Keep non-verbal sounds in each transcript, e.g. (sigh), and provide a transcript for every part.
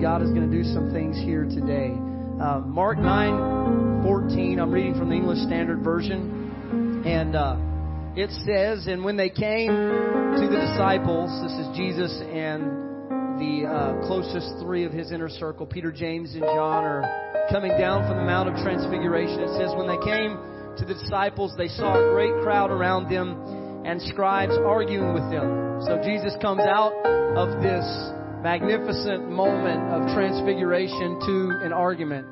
God is going to do some things here today. Uh, Mark 9 14, I'm reading from the English Standard Version. And uh, it says, And when they came to the disciples, this is Jesus and the uh, closest three of his inner circle, Peter, James, and John, are coming down from the Mount of Transfiguration. It says, When they came to the disciples, they saw a great crowd around them and scribes arguing with them. So Jesus comes out of this magnificent moment of transfiguration to an argument.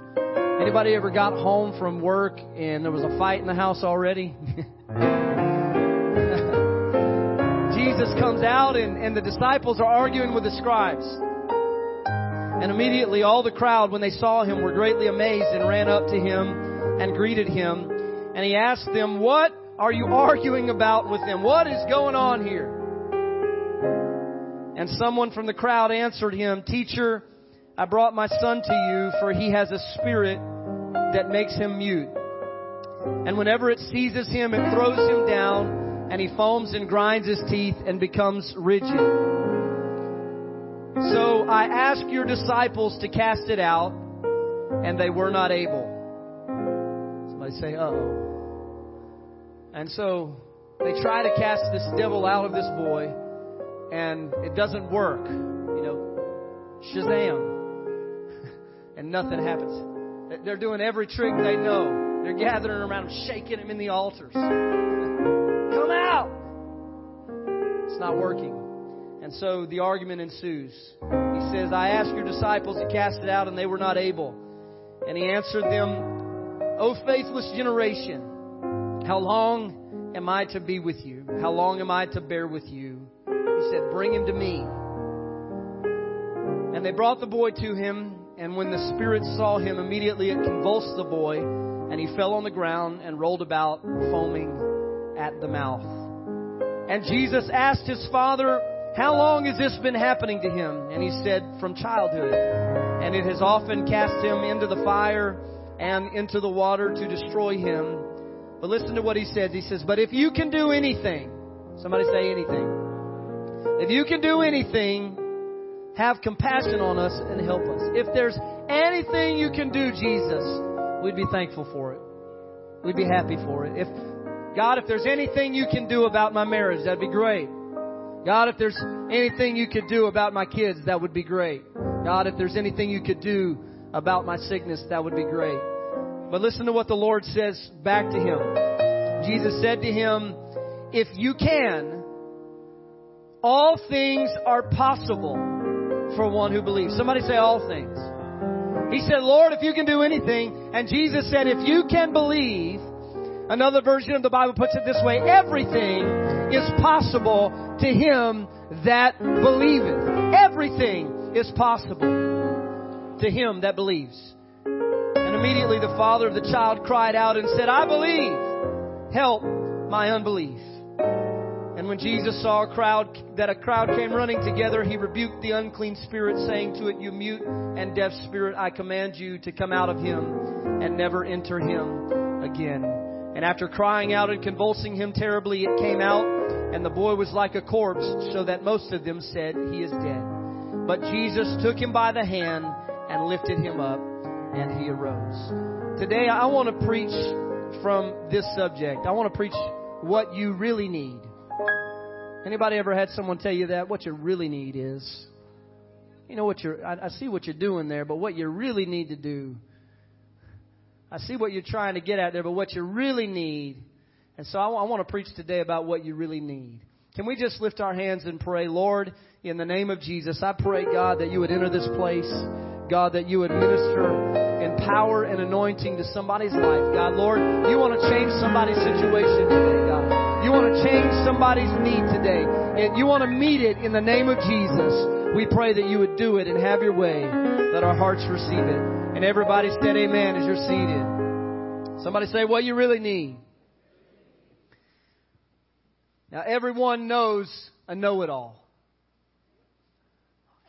Anybody ever got home from work and there was a fight in the house already? (laughs) Jesus comes out and, and the disciples are arguing with the scribes. And immediately all the crowd, when they saw him, were greatly amazed and ran up to him and greeted him. And he asked them, What are you arguing about with them? What is going on here? And someone from the crowd answered him, Teacher, I brought my son to you, for he has a spirit that makes him mute. And whenever it seizes him, it throws him down, and he foams and grinds his teeth and becomes rigid. So I asked your disciples to cast it out, and they were not able. Somebody say, uh oh. And so they try to cast this devil out of this boy and it doesn't work. You know, Shazam. (laughs) and nothing happens. They're doing every trick they know. They're gathering around him, shaking him in the altars. (laughs) Come out! It's not working. And so the argument ensues. He says, I asked your disciples to cast it out, and they were not able. And he answered them, O faithless generation, how long am I to be with you? How long am I to bear with you? Said, Bring him to me. And they brought the boy to him, and when the Spirit saw him, immediately it convulsed the boy, and he fell on the ground and rolled about, foaming at the mouth. And Jesus asked his father, How long has this been happening to him? And he said, From childhood. And it has often cast him into the fire and into the water to destroy him. But listen to what he says. He says, But if you can do anything, somebody say anything. If you can do anything, have compassion on us and help us. If there's anything you can do, Jesus, we'd be thankful for it. We'd be happy for it. If God, if there's anything you can do about my marriage, that'd be great. God, if there's anything you could do about my kids, that would be great. God, if there's anything you could do about my sickness, that would be great. But listen to what the Lord says back to him. Jesus said to him, If you can, all things are possible for one who believes. Somebody say all things. He said, Lord, if you can do anything. And Jesus said, if you can believe, another version of the Bible puts it this way, everything is possible to him that believeth. Everything is possible to him that believes. And immediately the father of the child cried out and said, I believe. Help my unbelief. And when Jesus saw a crowd, that a crowd came running together, he rebuked the unclean spirit, saying to it, You mute and deaf spirit, I command you to come out of him and never enter him again. And after crying out and convulsing him terribly, it came out, and the boy was like a corpse, so that most of them said, He is dead. But Jesus took him by the hand and lifted him up, and he arose. Today, I want to preach from this subject. I want to preach what you really need. Anybody ever had someone tell you that? What you really need is, you know what you're, I, I see what you're doing there, but what you really need to do, I see what you're trying to get at there, but what you really need, and so I, I want to preach today about what you really need. Can we just lift our hands and pray, Lord, in the name of Jesus, I pray, God, that you would enter this place. God, that you would minister in power and anointing to somebody's life. God, Lord, you want to change somebody's situation today, God. You want to change somebody's need today. And you want to meet it in the name of Jesus. We pray that you would do it and have your way. Let our hearts receive it. And everybody said amen as you're seated. Somebody say what you really need. Now everyone knows a know-it-all.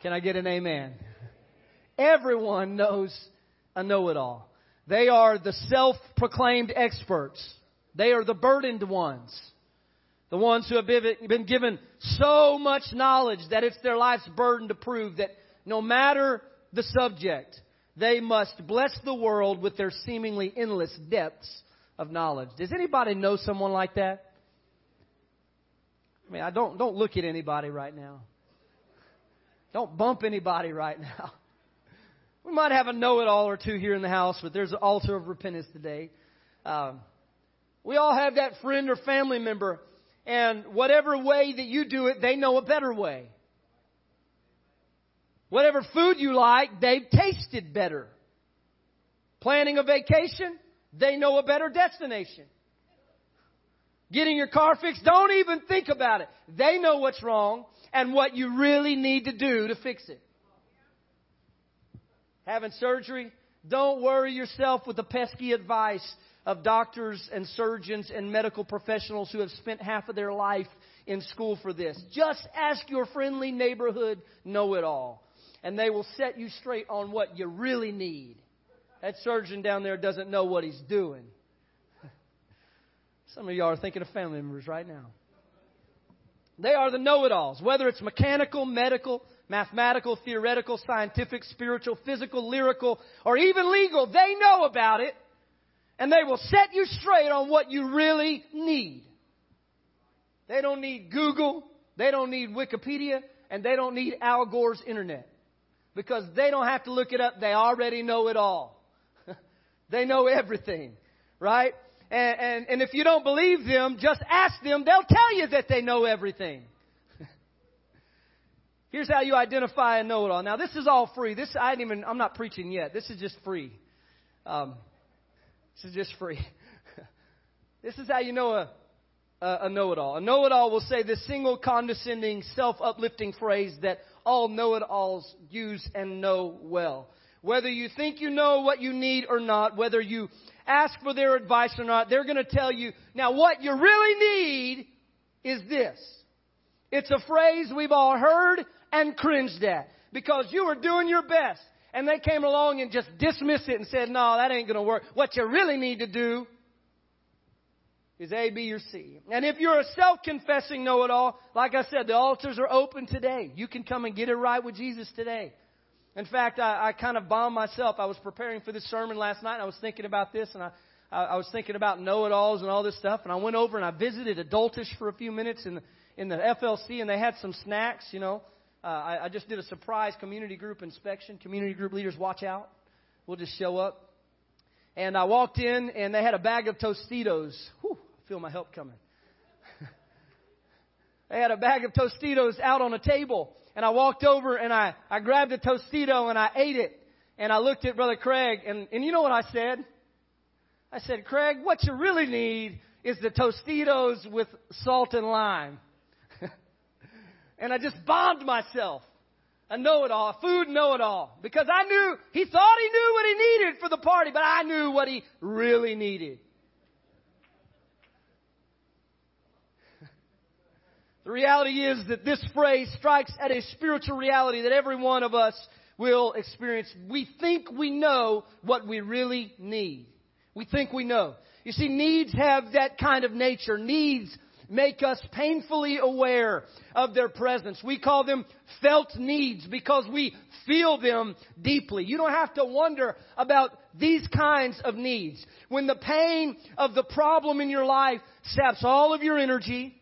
Can I get an amen? Everyone knows a know-it-all. They are the self-proclaimed experts. They are the burdened ones. The ones who have been given so much knowledge that it's their life's burden to prove that no matter the subject. They must bless the world with their seemingly endless depths of knowledge. Does anybody know someone like that? I mean, I don't don't look at anybody right now. Don't bump anybody right now. (laughs) We might have a know-it-all or two here in the house, but there's an altar of repentance today. Um, we all have that friend or family member, and whatever way that you do it, they know a better way. Whatever food you like, they've tasted better. Planning a vacation, they know a better destination. Getting your car fixed, don't even think about it. They know what's wrong and what you really need to do to fix it. Having surgery, don't worry yourself with the pesky advice of doctors and surgeons and medical professionals who have spent half of their life in school for this. Just ask your friendly neighborhood know it all, and they will set you straight on what you really need. That surgeon down there doesn't know what he's doing. (laughs) Some of y'all are thinking of family members right now. They are the know it alls, whether it's mechanical, medical, mathematical, theoretical, scientific, spiritual, physical, lyrical, or even legal. They know about it, and they will set you straight on what you really need. They don't need Google, they don't need Wikipedia, and they don't need Al Gore's internet. Because they don't have to look it up, they already know it all. (laughs) they know everything, right? And, and, and if you don't believe them, just ask them. They'll tell you that they know everything. (laughs) Here's how you identify a know-it-all. Now, this is all free. This I didn't even. I'm not preaching yet. This is just free. Um, this is just free. (laughs) this is how you know a, a, a know-it-all. A know-it-all will say this single condescending, self-uplifting phrase that all know-it-alls use and know well. Whether you think you know what you need or not, whether you ask for their advice or not, they're going to tell you, now what you really need is this. It's a phrase we've all heard and cringed at because you were doing your best and they came along and just dismissed it and said, no, that ain't going to work. What you really need to do is A, B, or C. And if you're a self-confessing know-it-all, like I said, the altars are open today. You can come and get it right with Jesus today. In fact, I, I kind of bombed myself. I was preparing for this sermon last night, I was thinking about this, and I, I, I was thinking about know-it-alls and all this stuff. And I went over and I visited Adultish for a few minutes in the, in the FLC, and they had some snacks. You know, uh, I, I just did a surprise community group inspection. Community group leaders, watch out. We'll just show up. And I walked in, and they had a bag of Tostitos. Whew, I feel my help coming. (laughs) they had a bag of Tostitos out on a table and I walked over and I, I grabbed a Tostito and I ate it. And I looked at Brother Craig and, and you know what I said? I said, Craig, what you really need is the Tostitos with salt and lime. And I just bombed myself. A know-it-all, a food know-it-all. Because I knew, he thought he knew what he needed for the party, but I knew what he really needed. (laughs) The reality is that this phrase strikes at a spiritual reality that every one of us will experience. We think we know what we really need. We think we know. You see, needs have that kind of nature. Needs make us painfully aware of their presence. We call them felt needs because we feel them deeply. You don't have to wonder about these kinds of needs. When the pain of the problem in your life saps all of your energy,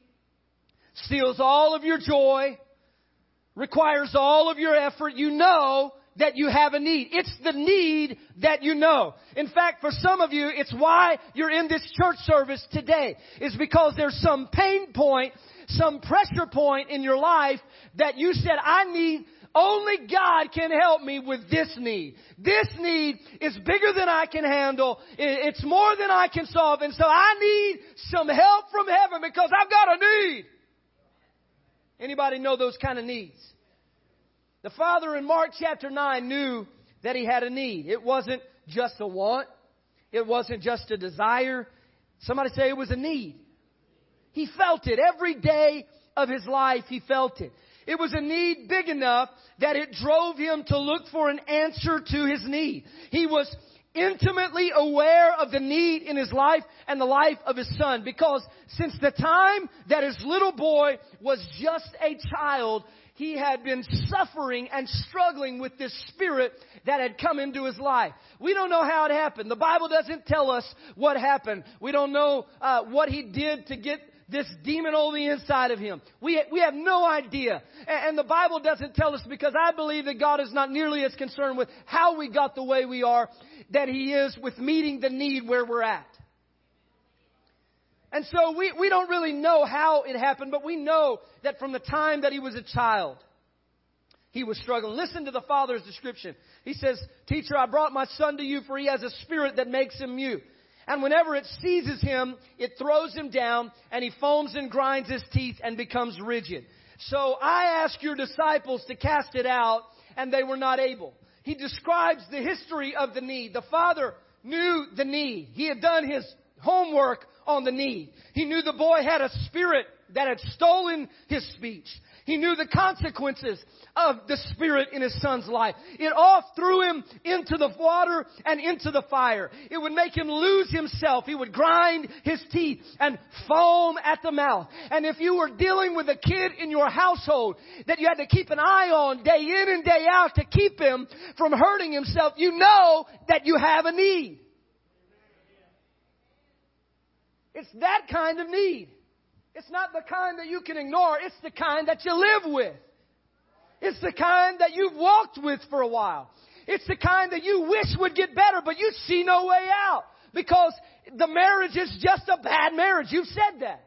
steals all of your joy, requires all of your effort, you know that you have a need. It's the need that you know. In fact, for some of you, it's why you're in this church service today. Is because there's some pain point, some pressure point in your life that you said, I need, only God can help me with this need. This need is bigger than I can handle. It's more than I can solve. And so I need some help from heaven because I've got a need. Anybody know those kind of needs? The father in Mark chapter 9 knew that he had a need. It wasn't just a want. It wasn't just a desire. Somebody say it was a need. He felt it every day of his life. He felt it. It was a need big enough that it drove him to look for an answer to his need. He was intimately aware of the need in his life and the life of his son. Because since the time that his little boy was just a child, he had been suffering and struggling with this spirit that had come into his life. We don't know how it happened. The Bible doesn't tell us what happened. We don't know uh, what he did to get this demon on the inside of him. We, we have no idea. And, and the Bible doesn't tell us because I believe that God is not nearly as concerned with how we got the way we are that he is with meeting the need where we're at. And so we, we don't really know how it happened, but we know that from the time that he was a child, he was struggling. Listen to the father's description. He says, Teacher, I brought my son to you for he has a spirit that makes him mute. And whenever it seizes him, it throws him down and he foams and grinds his teeth and becomes rigid. So I ask your disciples to cast it out and they were not able. He describes the history of the need. The father knew the need. He had done his homework on the need. He knew the boy had a spirit that had stolen his speech. He knew the consequences of the Spirit in his son's life. It all threw him into the water and into the fire. It would make him lose himself. He would grind his teeth and foam at the mouth. And if you were dealing with a kid in your household that you had to keep an eye on day in and day out to keep him from hurting himself, you know that you have a need. It's that kind of need. It's not the kind that you can ignore. It's the kind that you live with. It's the kind that you've walked with for a while. It's the kind that you wish would get better, but you see no way out because the marriage is just a bad marriage. You've said that.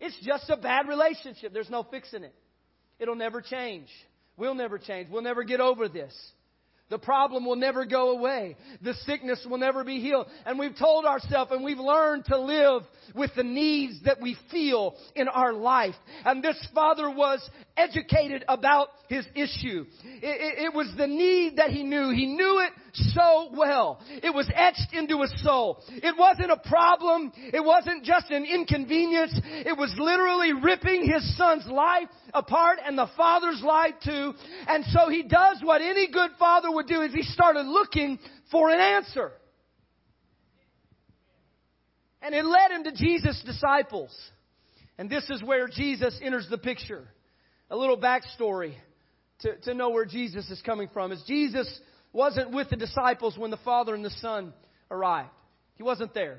It's just a bad relationship. There's no fixing it. It'll never change. We'll never change. We'll never get over this. The problem will never go away. The sickness will never be healed. And we've told ourselves and we've learned to live with the needs that we feel in our life. And this father was educated about his issue. It, it, it, was the need that he knew. He knew it so well. It was etched into his soul. It wasn't a problem. It wasn't just an inconvenience. It was literally ripping his son's life apart and the father's life too. And so he does what any good father would do is he started looking for an answer. And it led him to Jesus' disciples. And this is where Jesus enters the picture. A little backstory to, to know where Jesus is coming from is Jesus wasn't with the disciples when the Father and the Son arrived. He wasn't there.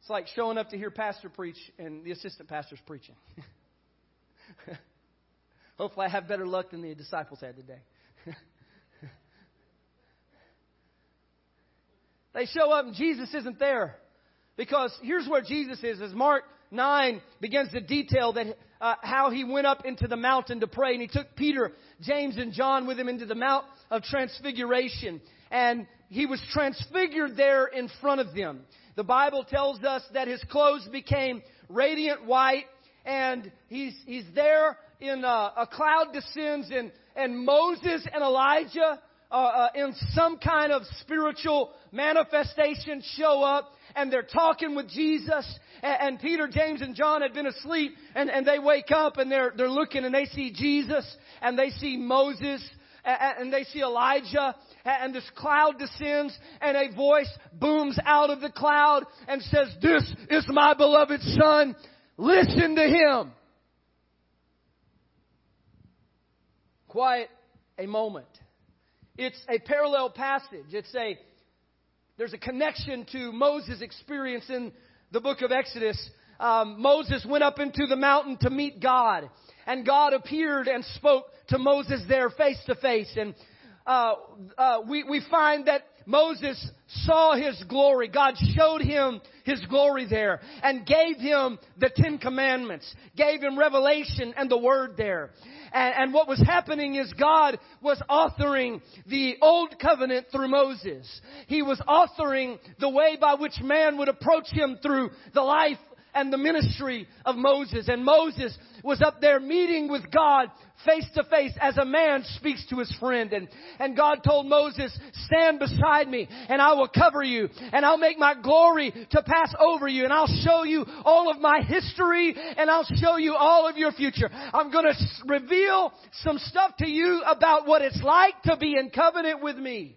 It's like showing up to hear pastor preach and the assistant pastor's preaching. (laughs) Hopefully I have better luck than the disciples had today. (laughs) they show up and Jesus isn't there. Because here's where Jesus is. As Mark 9 begins to detail that uh, how he went up into the mountain to pray, and he took Peter, James, and John with him into the Mount of Transfiguration, and he was transfigured there in front of them. The Bible tells us that his clothes became radiant white, and he's he's there in a, a cloud descends, and and Moses and Elijah uh, uh, in some kind of spiritual manifestation show up and they're talking with Jesus and, and, Peter, James, and John had been asleep and, and they wake up and they're, they're looking and they see Jesus and they see Moses and, and they see Elijah and this cloud descends and a voice booms out of the cloud and says, this is my beloved son. Listen to him. Quiet a moment. It's a parallel passage. It's a, there's a connection to Moses' experience in the book of Exodus. Um, Moses went up into the mountain to meet God, and God appeared and spoke to Moses there face to face. And uh, uh, we, we find that Moses saw his glory. God showed him his glory there and gave him the Ten Commandments, gave him revelation and the word there. And, and what was happening is God was authoring the old covenant through Moses. He was authoring the way by which man would approach him through the life and the ministry of Moses. And Moses was up there meeting with God face to face as a man speaks to his friend. And, and God told Moses, stand beside me and I will cover you and I'll make my glory to pass over you and I'll show you all of my history and I'll show you all of your future. I'm going to reveal some stuff to you about what it's like to be in covenant with me.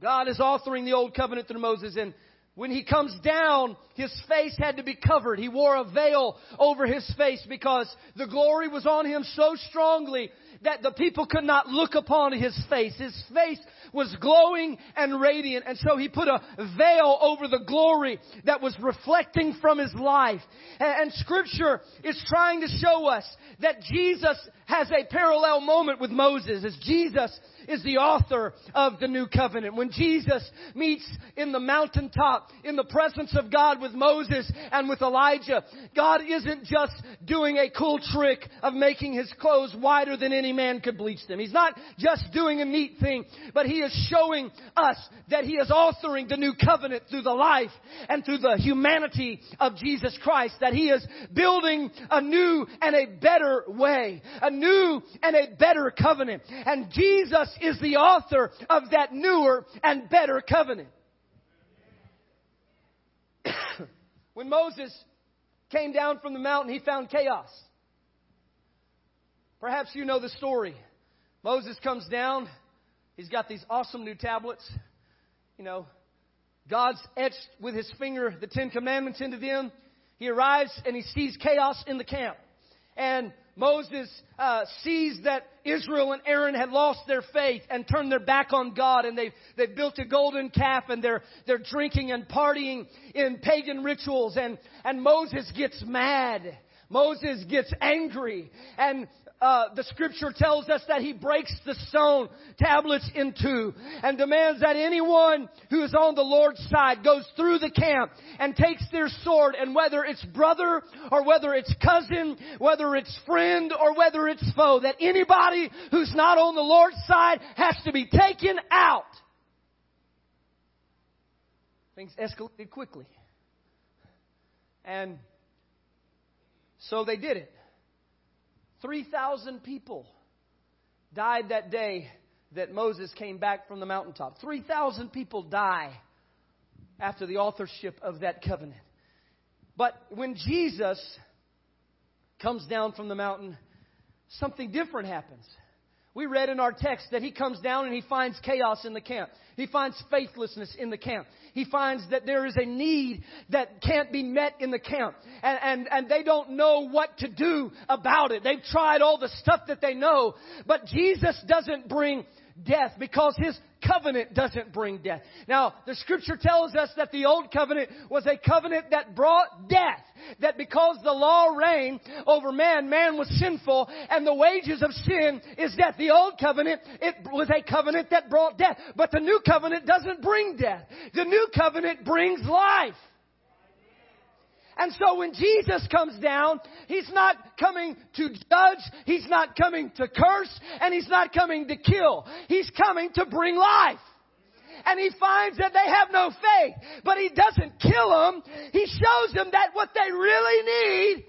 God is authoring the old covenant through Moses and when he comes down, his face had to be covered. He wore a veil over his face because the glory was on him so strongly that the people could not look upon his face. His face was glowing and radiant. And so he put a veil over the glory that was reflecting from his life. And, scripture is trying to show us that Jesus has a parallel moment with Moses as Jesus is the author of the new covenant. When Jesus meets in the mountaintop in the presence of God with Moses and with Elijah, God isn't just doing a cool trick of making his clothes whiter than any man could bleach them. He's not just doing a neat thing, but he is showing us that he is authoring the new covenant through the life and through the humanity of Jesus Christ, that he is building a new and a better way, a new and a better covenant. And Jesus is the author of that newer and better covenant. (coughs) when Moses came down from the mountain, he found chaos. Perhaps you know the story. Moses comes down. He's got these awesome new tablets. You know, God's etched with his finger the Ten Commandments into them. He arrives and he sees chaos in the camp. And Moses uh, sees that Israel and Aaron had lost their faith and turned their back on God, and they've they've built a golden calf, and they're they're drinking and partying in pagan rituals, and and Moses gets mad. Moses gets angry and uh, the scripture tells us that he breaks the stone tablets in two and demands that anyone who is on the Lord's side goes through the camp and takes their sword and whether it's brother or whether it's cousin, whether it's friend or whether it's foe, that anybody who's not on the Lord's side has to be taken out. Things escalated quickly. And so they did it. 3,000 people died that day that Moses came back from the mountaintop. 3,000 people die after the authorship of that covenant. But when Jesus comes down from the mountain, something different happens. We read in our text that he comes down and he finds chaos in the camp. He finds faithlessness in the camp. He finds that there is a need that can't be met in the camp. And, and, and they don't know what to do about it. They've tried all the stuff that they know. But Jesus doesn't bring death because his covenant doesn't bring death. Now, the scripture tells us that the old covenant was a covenant that brought death. That because the law reigned over man, man was sinful and the wages of sin is death. The old covenant, it was a covenant that brought death. But the new covenant doesn't bring death. The new covenant brings life. And so when Jesus comes down, He's not coming to judge, He's not coming to curse, and He's not coming to kill. He's coming to bring life. And He finds that they have no faith, but He doesn't kill them. He shows them that what they really need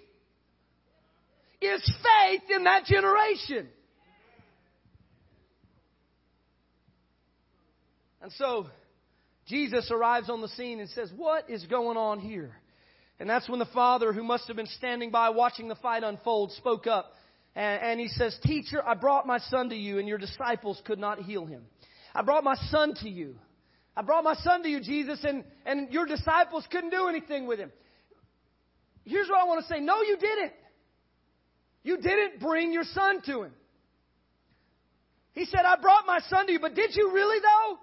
is faith in that generation. And so, Jesus arrives on the scene and says, What is going on here? And that's when the father, who must have been standing by watching the fight unfold, spoke up. And, he says, Teacher, I brought my son to you, and your disciples could not heal him. I brought my son to you. I brought my son to you, Jesus, and, and your disciples couldn't do anything with him. Here's what I want to say no, you didn't. You didn't bring your son to him. He said, I brought my son to you, but did you really, though?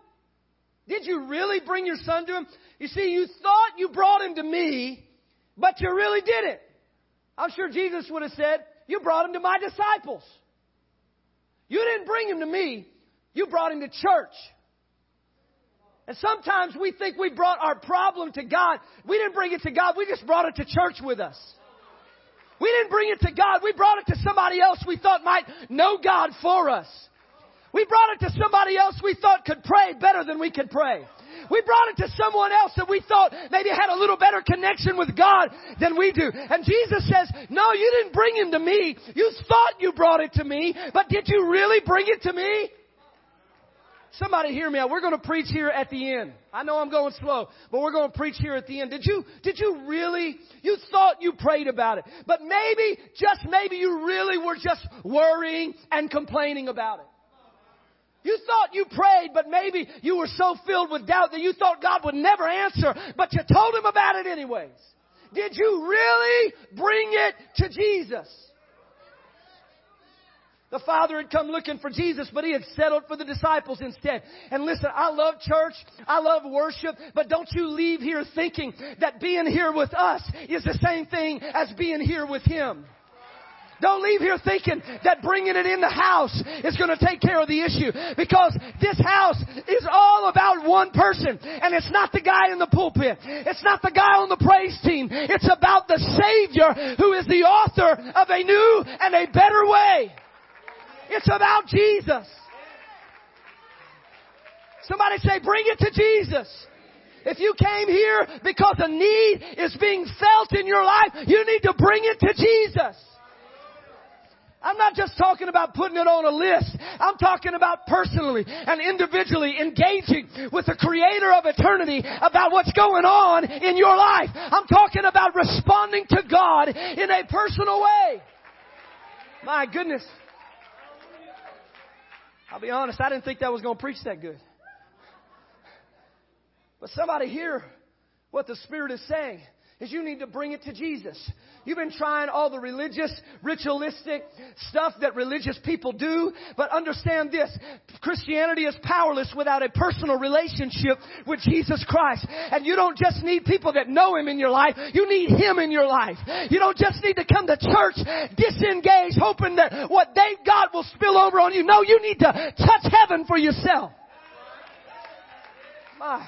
Did you really bring your son to him? You see, you thought you brought him to me, but you really did it. I'm sure Jesus would have said, You brought him to my disciples. You didn't bring him to me, you brought him to church. And sometimes we think we brought our problem to God. We didn't bring it to God, we just brought it to church with us. We didn't bring it to God, we brought it to somebody else we thought might know God for us. We brought it to somebody else we thought could pray better than we could pray. We brought it to someone else that we thought maybe had a little better connection with God than we do. And Jesus says, no, you didn't bring him to me. You thought you brought it to me, but did you really bring it to me? Somebody hear me out. We're going to preach here at the end. I know I'm going slow, but we're going to preach here at the end. Did you, did you really, you thought you prayed about it, but maybe, just maybe you really were just worrying and complaining about it. You thought you prayed, but maybe you were so filled with doubt that you thought God would never answer, but you told him about it anyways. Did you really bring it to Jesus? The Father had come looking for Jesus, but He had settled for the disciples instead. And listen, I love church. I love worship, but don't you leave here thinking that being here with us is the same thing as being here with Him. Don't leave here thinking that bringing it in the house is going to take care of the issue because this house is all about one person and it's not the guy in the pulpit. It's not the guy on the praise team. It's about the Savior who is the author of a new and a better way. It's about Jesus. Somebody say, bring it to Jesus. If you came here because a need is being felt in your life, you need to bring it to Jesus. I'm not just talking about putting it on a list. I'm talking about personally and individually engaging with the creator of eternity about what's going on in your life. I'm talking about responding to God in a personal way. My goodness. I'll be honest, I didn't think that was going to preach that good. But somebody hear what the Spirit is saying is you need to bring it to Jesus. You've been trying all the religious, ritualistic stuff that religious people do, but understand this. Christianity is powerless without a personal relationship with Jesus Christ. And you don't just need people that know Him in your life, you need Him in your life. You don't just need to come to church disengaged, hoping that what they've got will spill over on you. No, you need to touch heaven for yourself. My.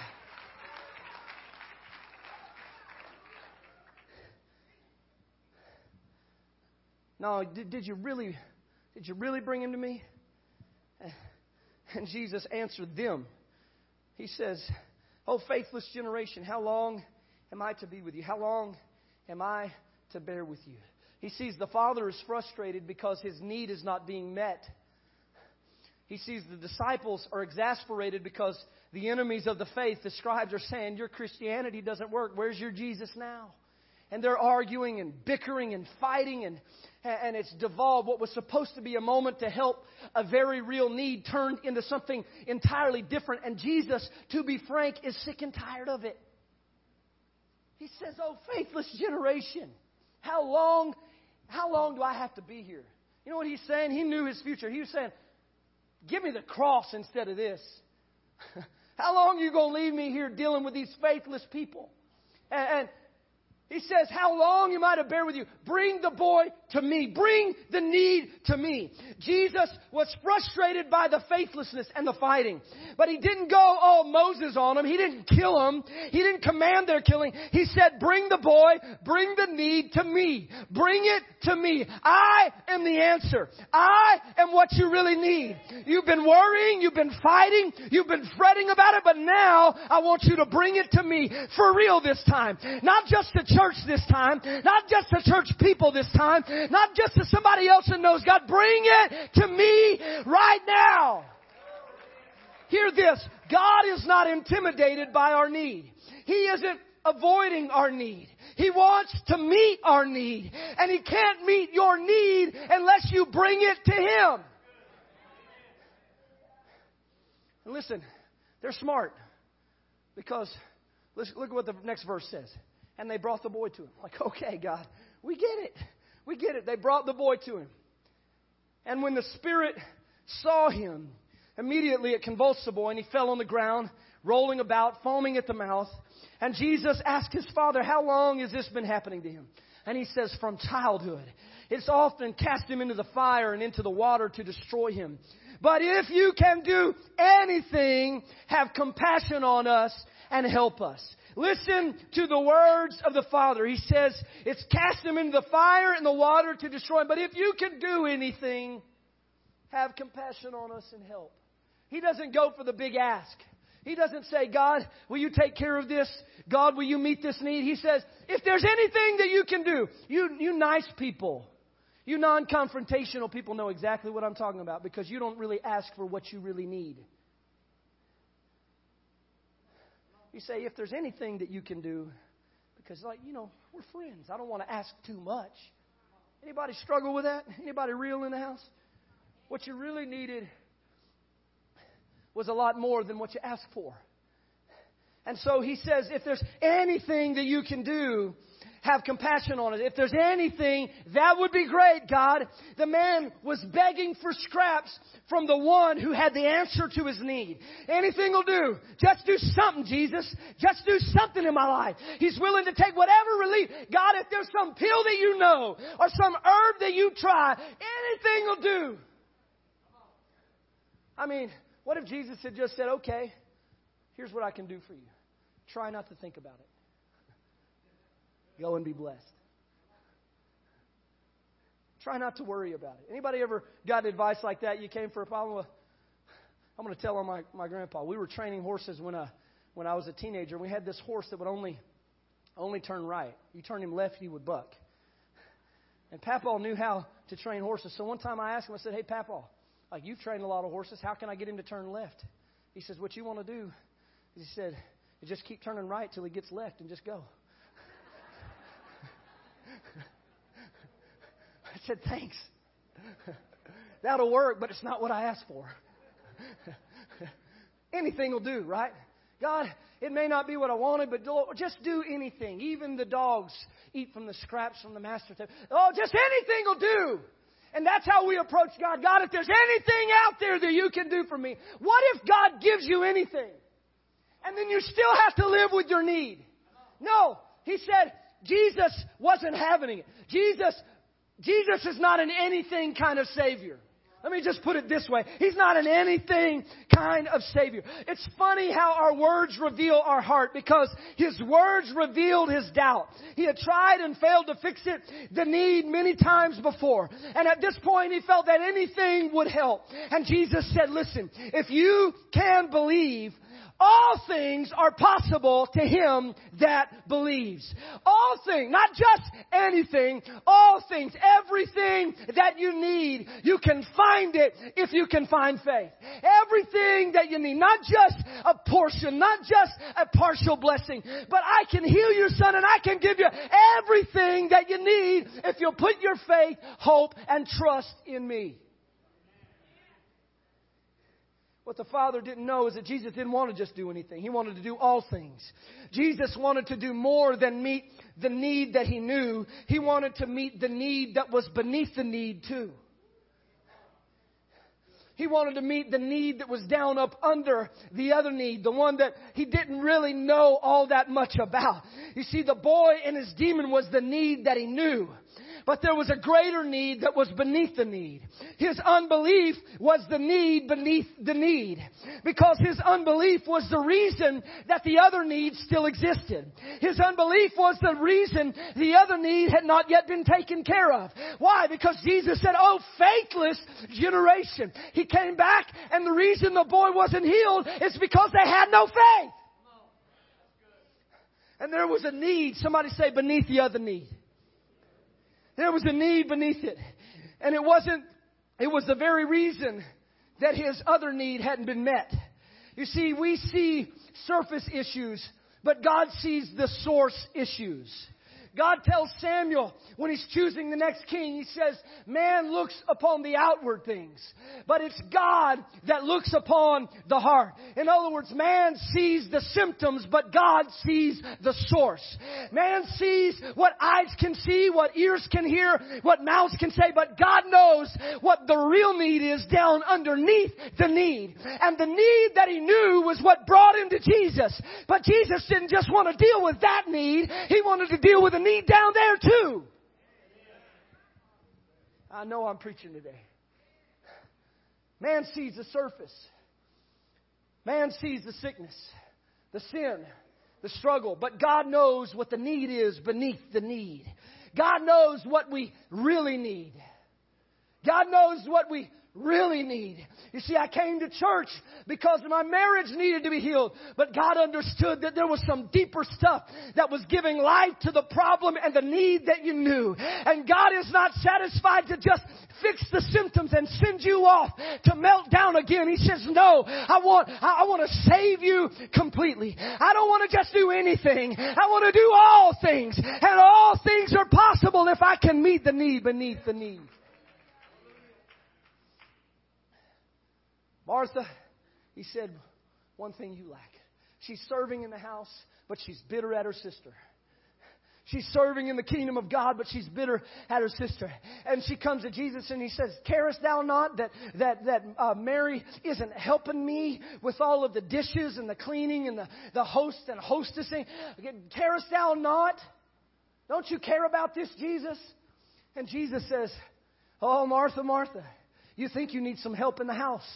No, did, did you really, did you really bring him to me? And Jesus answered them. He says, Oh, faithless generation, how long am I to be with you? How long am I to bear with you? He sees the father is frustrated because his need is not being met. He sees the disciples are exasperated because the enemies of the faith, the scribes, are saying, Your Christianity doesn't work. Where's your Jesus now? And they're arguing and bickering and fighting, and and it's devolved. What was supposed to be a moment to help a very real need turned into something entirely different. And Jesus, to be frank, is sick and tired of it. He says, Oh, faithless generation, how long, how long do I have to be here? You know what he's saying? He knew his future. He was saying, Give me the cross instead of this. (laughs) how long are you going to leave me here dealing with these faithless people? And, and he says, How long am I to bear with you? Bring the boy to me. Bring the need to me. Jesus was frustrated by the faithlessness and the fighting. But he didn't go all Moses on him. He didn't kill him. He didn't command their killing. He said, Bring the boy. Bring the need to me. Bring it to me. I am the answer. I am what you really need. You've been worrying. You've been fighting. You've been fretting about it. But now I want you to bring it to me for real this time. Not just the church this time, not just the church people this time, not just to somebody else that knows God. Bring it to me right now. Hear this. God is not intimidated by our need. He isn't avoiding our need. He wants to meet our need. And He can't meet your need unless you bring it to Him. And listen, they're smart because look at what the next verse says and they brought the boy to him. Like, okay, God, we get it. We get it. They brought the boy to him. And when the Spirit saw him, immediately it convulsed the boy, and he fell on the ground, rolling about, foaming at the mouth. And Jesus asked his father, How long has this been happening to him? And he says, From childhood. It's often cast him into the fire and into the water to destroy him. But if you can do anything, have compassion on us and help us. Listen to the words of the Father. He says, it's cast them into the fire and the water to destroy them. But if you can do anything, have compassion on us and help. He doesn't go for the big ask. He doesn't say, God, will you take care of this? God, will you meet this need? He says, if there's anything that you can do, you, you nice people, you non confrontational people know exactly what I'm talking about because you don't really ask for what you really need. You say, if there's anything that you can do, because, like, you know, we're friends. I don't want to ask too much. Anybody struggle with that? Anybody real in the house? What you really needed was a lot more than what you asked for. And so he says, if there's anything that you can do, have compassion on it. If there's anything, that would be great, God. The man was begging for scraps from the one who had the answer to his need. Anything will do. Just do something, Jesus. Just do something in my life. He's willing to take whatever relief. God, if there's some pill that you know or some herb that you try, anything will do. I mean, what if Jesus had just said, okay, here's what I can do for you. Try not to think about it. Go and be blessed. Try not to worry about it. Anybody ever got advice like that? You came for a problem? Well, I'm going to tell on my, my grandpa. We were training horses when, uh, when I was a teenager. We had this horse that would only, only turn right. You turn him left, he would buck. And Papa knew how to train horses. So one time I asked him, I said, Hey, Papa, like you've trained a lot of horses. How can I get him to turn left? He says, What you want to do? He said, Just keep turning right till he gets left and just go. Said, Thanks. (laughs) That'll work, but it's not what I asked for. (laughs) anything will do, right? God, it may not be what I wanted, but just do anything. Even the dogs eat from the scraps from the master table. Oh, just anything will do. And that's how we approach God. God, if there's anything out there that you can do for me, what if God gives you anything? And then you still have to live with your need. No, he said Jesus wasn't having it. Jesus Jesus is not an anything kind of Savior. Let me just put it this way. He's not an anything kind of Savior. It's funny how our words reveal our heart because His words revealed His doubt. He had tried and failed to fix it, the need many times before. And at this point, He felt that anything would help. And Jesus said, listen, if you can believe, all things are possible to him that believes. All things, not just anything, all things, everything that you need, you can find it if you can find faith. Everything that you need, not just a portion, not just a partial blessing, but I can heal your son and I can give you everything that you need if you'll put your faith, hope, and trust in me. What the Father didn't know is that Jesus didn't want to just do anything. He wanted to do all things. Jesus wanted to do more than meet the need that he knew. He wanted to meet the need that was beneath the need too. He wanted to meet the need that was down up under the other need, the one that he didn't really know all that much about. You see, the boy and his demon was the need that he knew. But there was a greater need that was beneath the need. His unbelief was the need beneath the need. Because his unbelief was the reason that the other need still existed. His unbelief was the reason the other need had not yet been taken care of. Why? Because Jesus said, Oh, faithless generation. He came back and the reason the boy wasn't healed is because they had no faith. And there was a need, somebody say beneath the other need. There was a need beneath it. And it wasn't, it was the very reason that his other need hadn't been met. You see, we see surface issues, but God sees the source issues. God tells Samuel when he's choosing the next king, he says, man looks upon the outward things, but it's God that looks upon the heart. In other words, man sees the symptoms, but God sees the source. Man sees what eyes can see, what ears can hear, what mouths can say, but God knows what the real need is down underneath the need. And the need that he knew was what brought him to Jesus. But Jesus didn't just want to deal with that need, he wanted to deal with the need down there too. I know I'm preaching today. Man sees the surface. Man sees the sickness, the sin, the struggle, but God knows what the need is beneath the need. God knows what we really need. God knows what we really need. You see, I came to church because my marriage needed to be healed, but God understood that there was some deeper stuff that was giving life to the problem and the need that you knew. And God is not satisfied to just fix the symptoms and send you off to melt down again. He says, no, I want, I want to save you completely. I don't want to just do anything. I want to do all things. And all things are possible if I can meet the need beneath the need. Martha, He said, One thing you lack. She's serving in the house, but she's bitter at her sister. She's serving in the kingdom of God, but she's bitter at her sister. And she comes to Jesus and he says, Carest thou not that, that, that uh, Mary isn't helping me with all of the dishes and the cleaning and the, the host and hostessing? Carest thou not? Don't you care about this, Jesus? And Jesus says, Oh, Martha, Martha, you think you need some help in the house.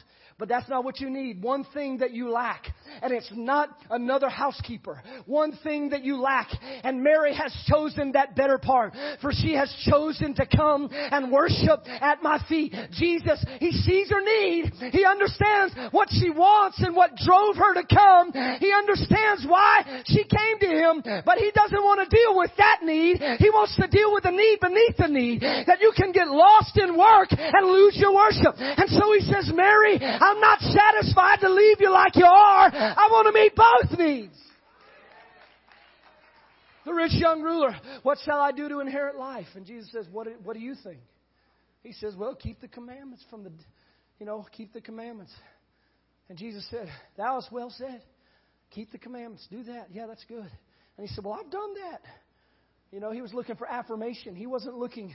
But that's not what you need. One thing that you lack, and it's not another housekeeper. One thing that you lack, and Mary has chosen that better part, for she has chosen to come and worship at my feet. Jesus, He sees her need. He understands what she wants and what drove her to come. He understands why she came to Him, but He doesn't want to deal with that need. He wants to deal with the need beneath the need, that you can get lost in work and lose your worship. And so He says, Mary, I I'm not satisfied to leave you like you are. I want to meet both needs. The rich young ruler, what shall I do to inherit life? And Jesus says, what, what do you think? He says, well, keep the commandments from the, you know, keep the commandments. And Jesus said, thou hast well said. Keep the commandments. Do that. Yeah, that's good. And he said, well, I've done that. You know, he was looking for affirmation. He wasn't looking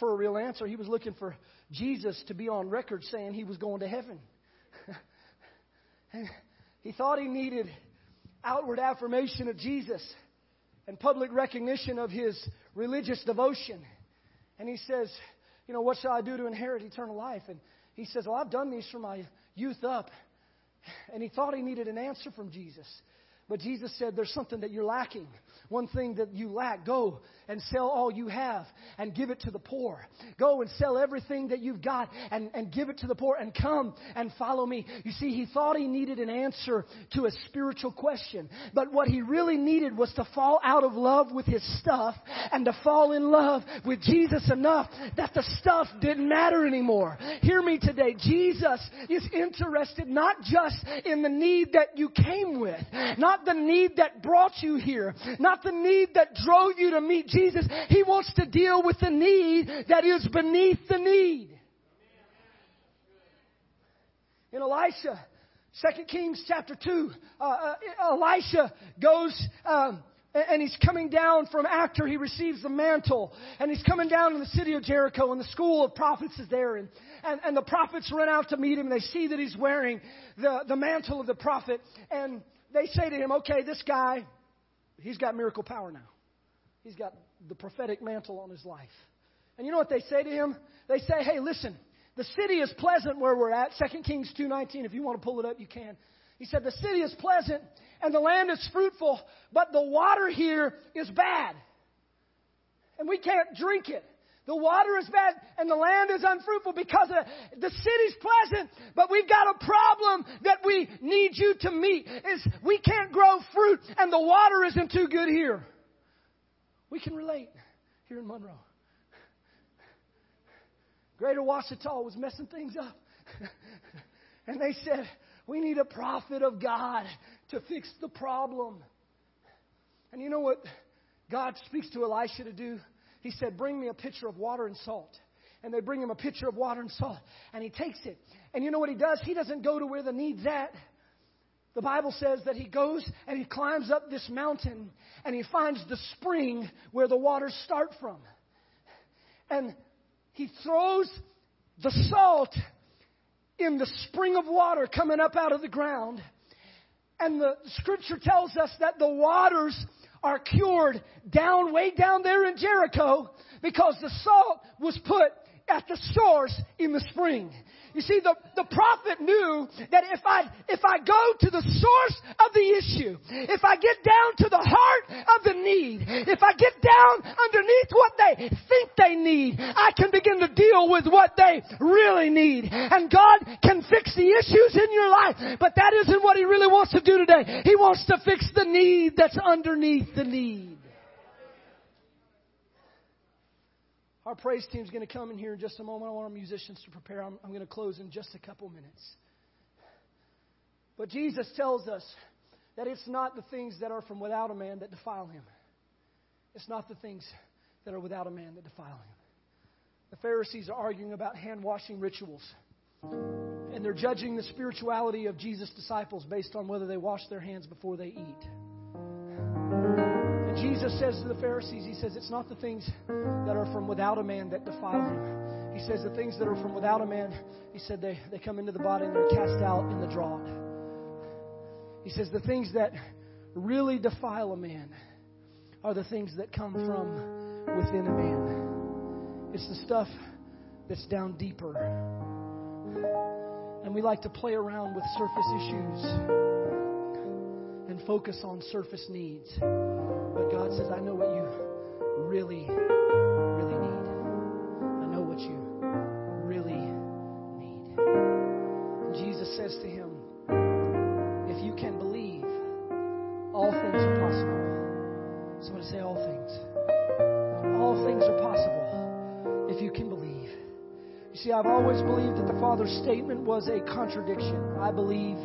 for a real answer. He was looking for Jesus to be on record saying he was going to heaven. (laughs) he thought he needed outward affirmation of Jesus and public recognition of his religious devotion. And he says, You know, what shall I do to inherit eternal life? And he says, Well, I've done these from my youth up. And he thought he needed an answer from Jesus. But Jesus said, There's something that you're lacking. One thing that you lack. Go and sell all you have and give it to the poor. Go and sell everything that you've got and, and give it to the poor and come and follow me. You see, he thought he needed an answer to a spiritual question. But what he really needed was to fall out of love with his stuff and to fall in love with Jesus enough that the stuff didn't matter anymore. Hear me today. Jesus is interested not just in the need that you came with, not the need that brought you here, not the need that drove you to meet Jesus. He wants to deal with the need that is beneath the need. In Elisha, 2 Kings chapter 2, uh, uh, Elisha goes, um, and he's coming down from after he receives the mantle. And he's coming down to the city of Jericho, and the school of prophets is there. And, and, and the prophets run out to meet him. And they see that he's wearing the, the mantle of the prophet. And they say to him, okay, this guy, he's got miracle power now. He's got the prophetic mantle on his life. And you know what they say to him? They say, hey, listen, the city is pleasant where we're at. 2 Kings 2.19, if you want to pull it up, you can. He said, the city is pleasant and the land is fruitful, but the water here is bad. And we can't drink it. The water is bad and the land is unfruitful because of, the city's pleasant, but we've got a problem that we need you to meet. Is we can't grow fruit and the water isn't too good here. We can relate here in Monroe. Greater Ouachita was messing things up. (laughs) and they said, we need a prophet of God to fix the problem. And you know what God speaks to Elisha to do? He said, Bring me a pitcher of water and salt. And they bring him a pitcher of water and salt. And he takes it. And you know what he does? He doesn't go to where the need's at. The Bible says that he goes and he climbs up this mountain and he finds the spring where the waters start from. And he throws the salt in the spring of water coming up out of the ground. And the scripture tells us that the waters are cured down, way down there in Jericho because the salt was put at the source in the spring. You see, the, the prophet knew that if I, if I go to the source of the issue, if I get down to the heart of the need, if I get down underneath what they think they need, I can begin to deal with what they really need. And God can fix the issues in your life, but that isn't what He really wants to do today. He wants to fix the need that's underneath the need. Our praise team is going to come in here in just a moment. I want our musicians to prepare. I'm, I'm going to close in just a couple minutes. But Jesus tells us that it's not the things that are from without a man that defile him. It's not the things that are without a man that defile him. The Pharisees are arguing about hand washing rituals. And they're judging the spirituality of Jesus' disciples based on whether they wash their hands before they eat. Jesus says to the Pharisees, He says, It's not the things that are from without a man that defile him. He says, The things that are from without a man, He said, they, they come into the body and they're cast out in the draught. He says, The things that really defile a man are the things that come from within a man. It's the stuff that's down deeper. And we like to play around with surface issues and focus on surface needs. But God says, I know what you really, really need. I know what you really need. And Jesus says to him, If you can believe, all things are possible. Somebody say, All things. All things are possible if you can believe. You see, I've always believed that the Father's statement was a contradiction. I believe,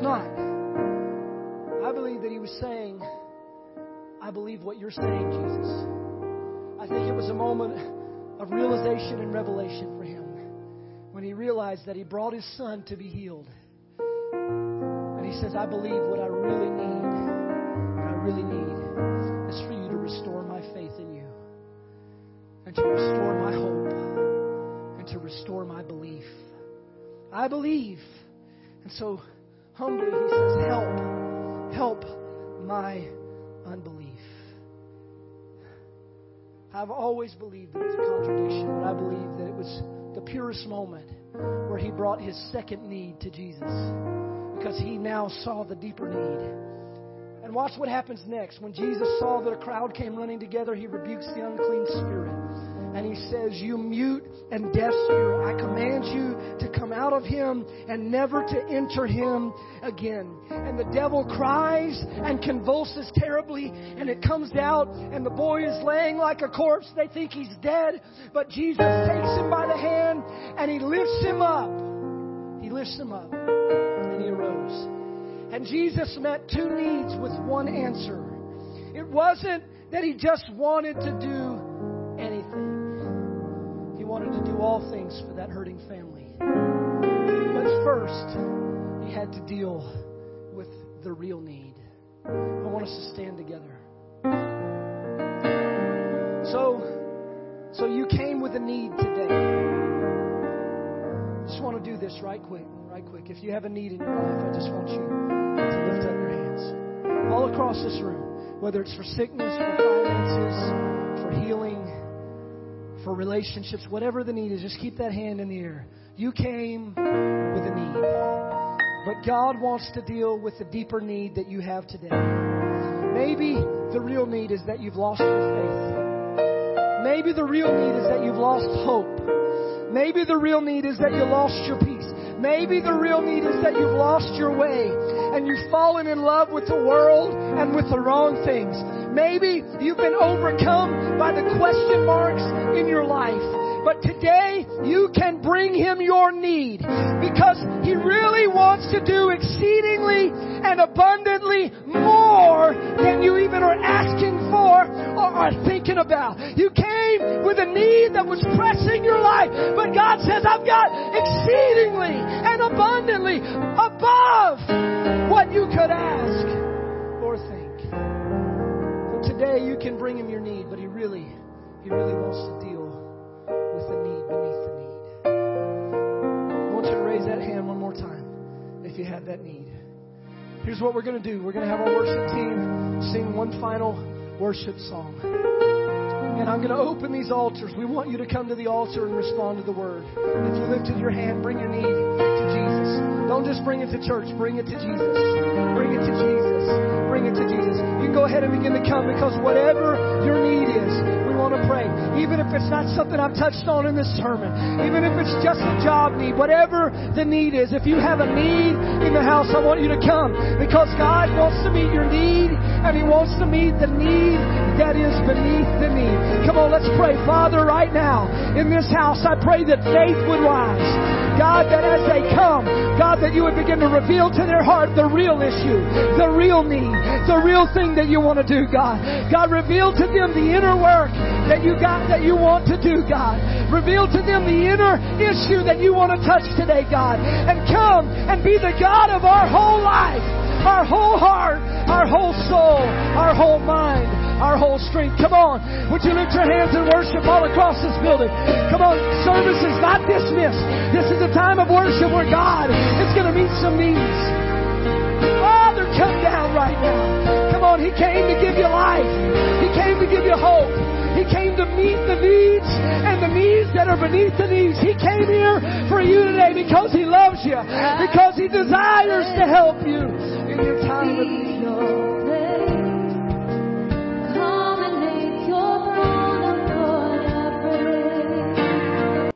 not. I believe that he was saying, I believe what you're saying, Jesus. I think it was a moment of realization and revelation for him when he realized that he brought his son to be healed. And he says, I believe what I really need, what I really need is for you to restore my faith in you and to restore my hope and to restore my belief. I believe. And so he says, Help, help my unbelief. I've always believed that it's a contradiction, but I believe that it was the purest moment where he brought his second need to Jesus because he now saw the deeper need. And watch what happens next. When Jesus saw that a crowd came running together, he rebukes the unclean spirit he says, You mute and deaf spirit, I command you to come out of him and never to enter him again. And the devil cries and convulses terribly, and it comes out, and the boy is laying like a corpse. They think he's dead, but Jesus takes him by the hand and he lifts him up. He lifts him up, and he arose. And Jesus met two needs with one answer. It wasn't that he just wanted to do all things for that hurting family. But first, he had to deal with the real need. I want us to stand together. So, so you came with a need today. Just want to do this right quick, right quick. If you have a need in your life, I just want you to lift up your hands. All across this room, whether it's for sickness, for finances, for healing, for relationships, whatever the need is, just keep that hand in the air. You came with a need. But God wants to deal with the deeper need that you have today. Maybe the real need is that you've lost your faith. Maybe the real need is that you've lost hope. Maybe the real need is that you lost your peace. Maybe the real need is that you've lost your way and you've fallen in love with the world and with the wrong things. Maybe you've been overcome by the question marks in your life. But today you can bring him your need. Because he really wants to do exceedingly and abundantly more than you even are asking for or are thinking about. You came with a need that was pressing your life, but God says, I've got exceedingly and abundantly above what you could ask or think. Today you can bring him your need, but he really, he really wants to deal raise that hand one more time if you have that need. Here's what we're going to do. We're going to have our worship team sing one final worship song. And I'm going to open these altars. We want you to come to the altar and respond to the word. If you lifted your hand, bring your need to Jesus. Don't just bring it to church, bring it to Jesus. Bring it to Jesus. Bring it to Jesus. You can go ahead and begin to come because whatever your need is, we want to pray. Even if it's not something I've touched on in this sermon, even if it's just a job need, whatever the need is, if you have a need in the house, I want you to come because God wants to meet your need and He wants to meet the need that is beneath the need. Come on, let's pray. Father, right now in this house, I pray that faith would rise. God, that as they come, God, that you would begin to reveal to their heart the real issue, the real need, the real thing that you want to do, God. God, reveal to them the inner work that you got, that you want to do, God. Reveal to them the inner issue that you want to touch today, God. And come and be the God of our whole life, our whole heart, our whole soul, our whole mind our whole strength. Come on. Would you lift your hands and worship all across this building? Come on. Service is not dismissed. This is a time of worship where God is going to meet some needs. Oh, Father, come down right now. Come on. He came to give you life. He came to give you hope. He came to meet the needs and the needs that are beneath the needs. He came here for you today because He loves you, because He desires to help you in your time of need.